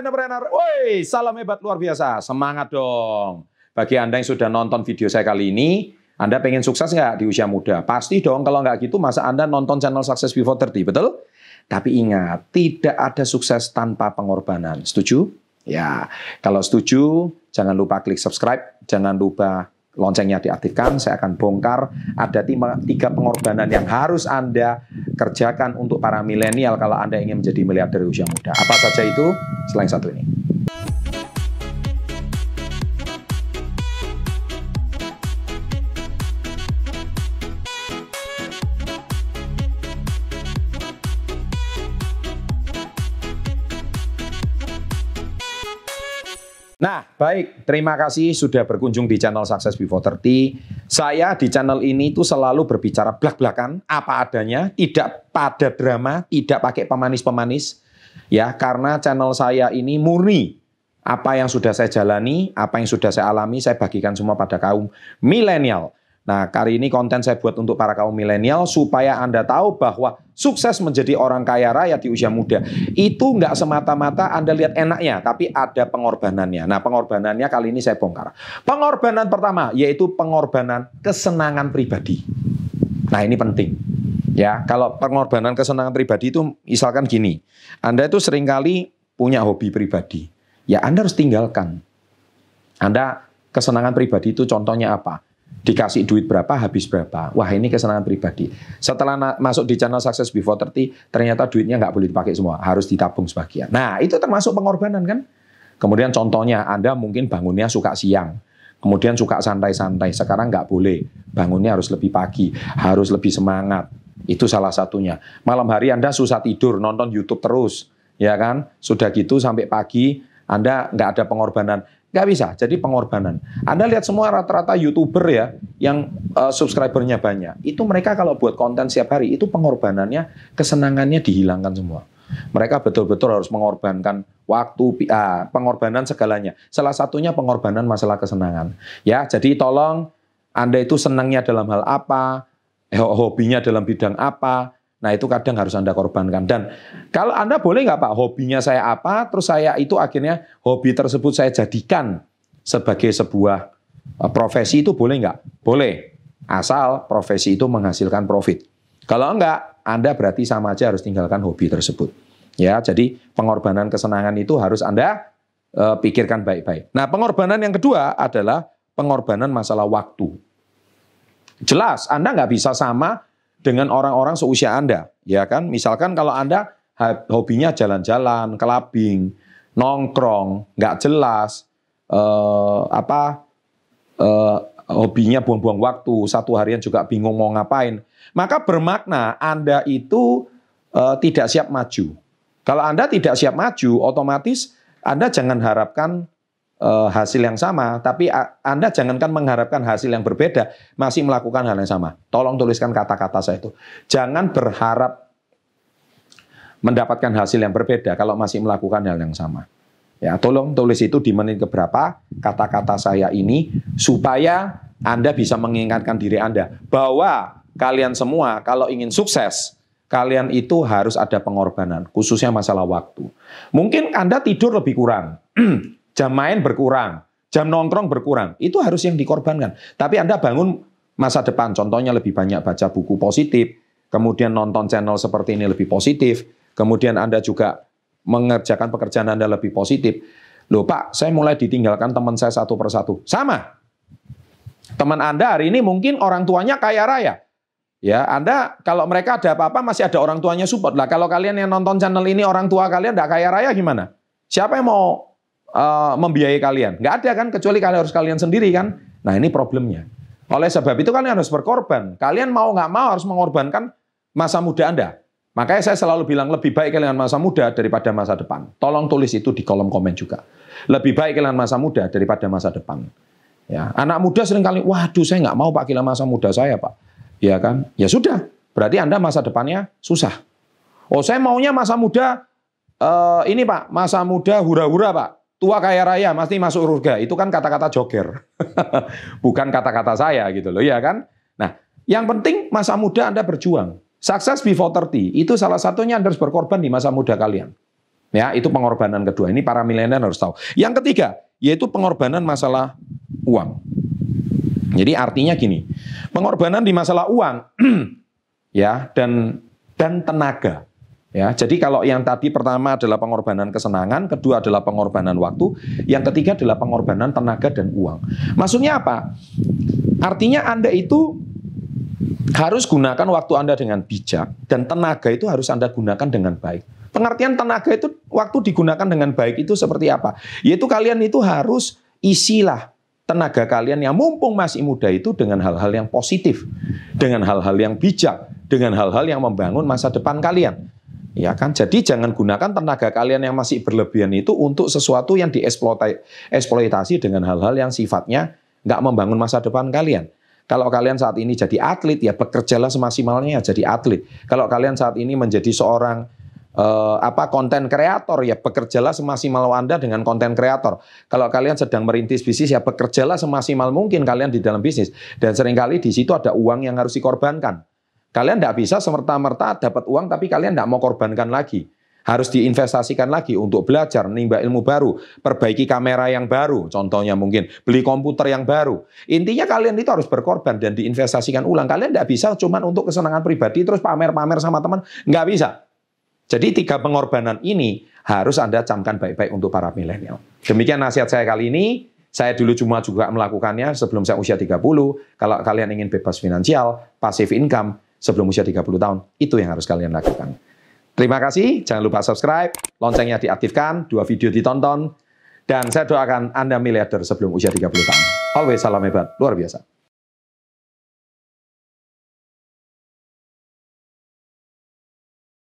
entrepreneur. Woi, salam hebat luar biasa. Semangat dong. Bagi Anda yang sudah nonton video saya kali ini, Anda pengen sukses nggak di usia muda? Pasti dong, kalau nggak gitu masa Anda nonton channel Success Before 30, betul? Tapi ingat, tidak ada sukses tanpa pengorbanan. Setuju? Ya, kalau setuju, jangan lupa klik subscribe, jangan lupa loncengnya diaktifkan, saya akan bongkar ada tiga pengorbanan yang harus Anda kerjakan untuk para milenial kalau Anda ingin menjadi miliarder usia muda. Apa saja itu? Selain satu ini. Nah, baik. Terima kasih sudah berkunjung di channel Success Before 30. Saya di channel ini tuh selalu berbicara belak-belakan, apa adanya, tidak pada drama, tidak pakai pemanis-pemanis. Ya, karena channel saya ini murni. Apa yang sudah saya jalani, apa yang sudah saya alami, saya bagikan semua pada kaum milenial. Nah, kali ini konten saya buat untuk para kaum milenial supaya Anda tahu bahwa sukses menjadi orang kaya raya di usia muda itu nggak semata-mata Anda lihat enaknya, tapi ada pengorbanannya. Nah, pengorbanannya kali ini saya bongkar. Pengorbanan pertama yaitu pengorbanan kesenangan pribadi. Nah, ini penting. Ya, kalau pengorbanan kesenangan pribadi itu misalkan gini, Anda itu sering kali punya hobi pribadi. Ya, Anda harus tinggalkan. Anda kesenangan pribadi itu contohnya apa? dikasih duit berapa, habis berapa. Wah ini kesenangan pribadi. Setelah masuk di channel Success Before 30, ternyata duitnya nggak boleh dipakai semua, harus ditabung sebagian. Nah itu termasuk pengorbanan kan? Kemudian contohnya Anda mungkin bangunnya suka siang, kemudian suka santai-santai. Sekarang nggak boleh, bangunnya harus lebih pagi, harus lebih semangat. Itu salah satunya. Malam hari Anda susah tidur, nonton YouTube terus, ya kan? Sudah gitu sampai pagi, Anda nggak ada pengorbanan. Nggak bisa, jadi pengorbanan. Anda lihat semua rata-rata YouTuber ya, yang uh, subscribernya banyak. Itu mereka kalau buat konten setiap hari, itu pengorbanannya, kesenangannya dihilangkan semua. Mereka betul-betul harus mengorbankan waktu, uh, pengorbanan segalanya. Salah satunya pengorbanan masalah kesenangan. Ya, jadi tolong Anda itu senangnya dalam hal apa, hobinya dalam bidang apa, Nah itu kadang harus Anda korbankan. Dan kalau Anda boleh nggak Pak, hobinya saya apa, terus saya itu akhirnya hobi tersebut saya jadikan sebagai sebuah eh, profesi itu boleh nggak? Boleh. Asal profesi itu menghasilkan profit. Kalau enggak, Anda berarti sama aja harus tinggalkan hobi tersebut. Ya, jadi pengorbanan kesenangan itu harus Anda uh, pikirkan baik-baik. Nah, pengorbanan yang kedua adalah pengorbanan masalah waktu. Jelas, Anda nggak bisa sama dengan orang-orang seusia Anda, ya kan? Misalkan kalau Anda hobinya jalan-jalan, kelabing, nongkrong, nggak jelas, eh, apa eh, hobinya buang-buang waktu, satu harian juga bingung mau ngapain, maka bermakna Anda itu eh, tidak siap maju. Kalau Anda tidak siap maju, otomatis Anda jangan harapkan hasil yang sama, tapi Anda jangankan mengharapkan hasil yang berbeda, masih melakukan hal yang sama. Tolong tuliskan kata-kata saya itu. Jangan berharap mendapatkan hasil yang berbeda kalau masih melakukan hal yang sama. Ya, tolong tulis itu di menit keberapa kata-kata saya ini supaya Anda bisa mengingatkan diri Anda bahwa kalian semua kalau ingin sukses, kalian itu harus ada pengorbanan, khususnya masalah waktu. Mungkin Anda tidur lebih kurang. Jam main berkurang, jam nongkrong berkurang. Itu harus yang dikorbankan. Tapi Anda bangun masa depan, contohnya lebih banyak baca buku positif, kemudian nonton channel seperti ini lebih positif, kemudian Anda juga mengerjakan pekerjaan Anda lebih positif. Loh Pak, saya mulai ditinggalkan teman saya satu persatu. Sama. Teman Anda hari ini mungkin orang tuanya kaya raya. Ya, Anda kalau mereka ada apa-apa masih ada orang tuanya support. Lah kalau kalian yang nonton channel ini orang tua kalian tidak kaya raya gimana? Siapa yang mau uh, membiayai kalian. Nggak ada kan, kecuali kalian harus kalian sendiri kan. Nah ini problemnya. Oleh sebab itu kalian harus berkorban. Kalian mau nggak mau harus mengorbankan masa muda Anda. Makanya saya selalu bilang lebih baik kalian masa muda daripada masa depan. Tolong tulis itu di kolom komen juga. Lebih baik kalian masa muda daripada masa depan. Ya, anak muda sering kali, waduh saya nggak mau pak kalian masa muda saya pak. Ya kan? Ya sudah, berarti anda masa depannya susah. Oh saya maunya masa muda uh, ini pak, masa muda hura-hura pak tua kaya raya pasti masuk surga. Itu kan kata-kata joker. Bukan kata-kata saya gitu loh, ya kan? Nah, yang penting masa muda Anda berjuang. Sukses before 30 itu salah satunya Anda harus berkorban di masa muda kalian. Ya, itu pengorbanan kedua. Ini para milenial harus tahu. Yang ketiga, yaitu pengorbanan masalah uang. Jadi artinya gini, pengorbanan di masalah uang ya dan dan tenaga. Ya, jadi kalau yang tadi pertama adalah pengorbanan kesenangan, kedua adalah pengorbanan waktu, yang ketiga adalah pengorbanan tenaga dan uang. Maksudnya apa? Artinya Anda itu harus gunakan waktu Anda dengan bijak dan tenaga itu harus Anda gunakan dengan baik. Pengertian tenaga itu waktu digunakan dengan baik itu seperti apa? Yaitu kalian itu harus isilah tenaga kalian yang mumpung masih muda itu dengan hal-hal yang positif, dengan hal-hal yang bijak, dengan hal-hal yang membangun masa depan kalian. Ya kan? Jadi jangan gunakan tenaga kalian yang masih berlebihan itu untuk sesuatu yang dieksploitasi dengan hal-hal yang sifatnya nggak membangun masa depan kalian. Kalau kalian saat ini jadi atlet, ya bekerjalah semaksimalnya jadi atlet. Kalau kalian saat ini menjadi seorang uh, apa konten kreator, ya bekerjalah semaksimal Anda dengan konten kreator. Kalau kalian sedang merintis bisnis, ya bekerjalah semaksimal mungkin kalian di dalam bisnis. Dan sering kali di situ ada uang yang harus dikorbankan. Kalian tidak bisa semerta-merta dapat uang tapi kalian tidak mau korbankan lagi. Harus diinvestasikan lagi untuk belajar, menimba ilmu baru, perbaiki kamera yang baru, contohnya mungkin beli komputer yang baru. Intinya kalian itu harus berkorban dan diinvestasikan ulang. Kalian tidak bisa cuma untuk kesenangan pribadi terus pamer-pamer sama teman, nggak bisa. Jadi tiga pengorbanan ini harus Anda camkan baik-baik untuk para milenial. Demikian nasihat saya kali ini. Saya dulu cuma juga melakukannya sebelum saya usia 30. Kalau kalian ingin bebas finansial, passive income, sebelum usia 30 tahun. Itu yang harus kalian lakukan. Terima kasih, jangan lupa subscribe, loncengnya diaktifkan, dua video ditonton, dan saya doakan Anda miliarder sebelum usia 30 tahun. Always salam hebat, luar biasa.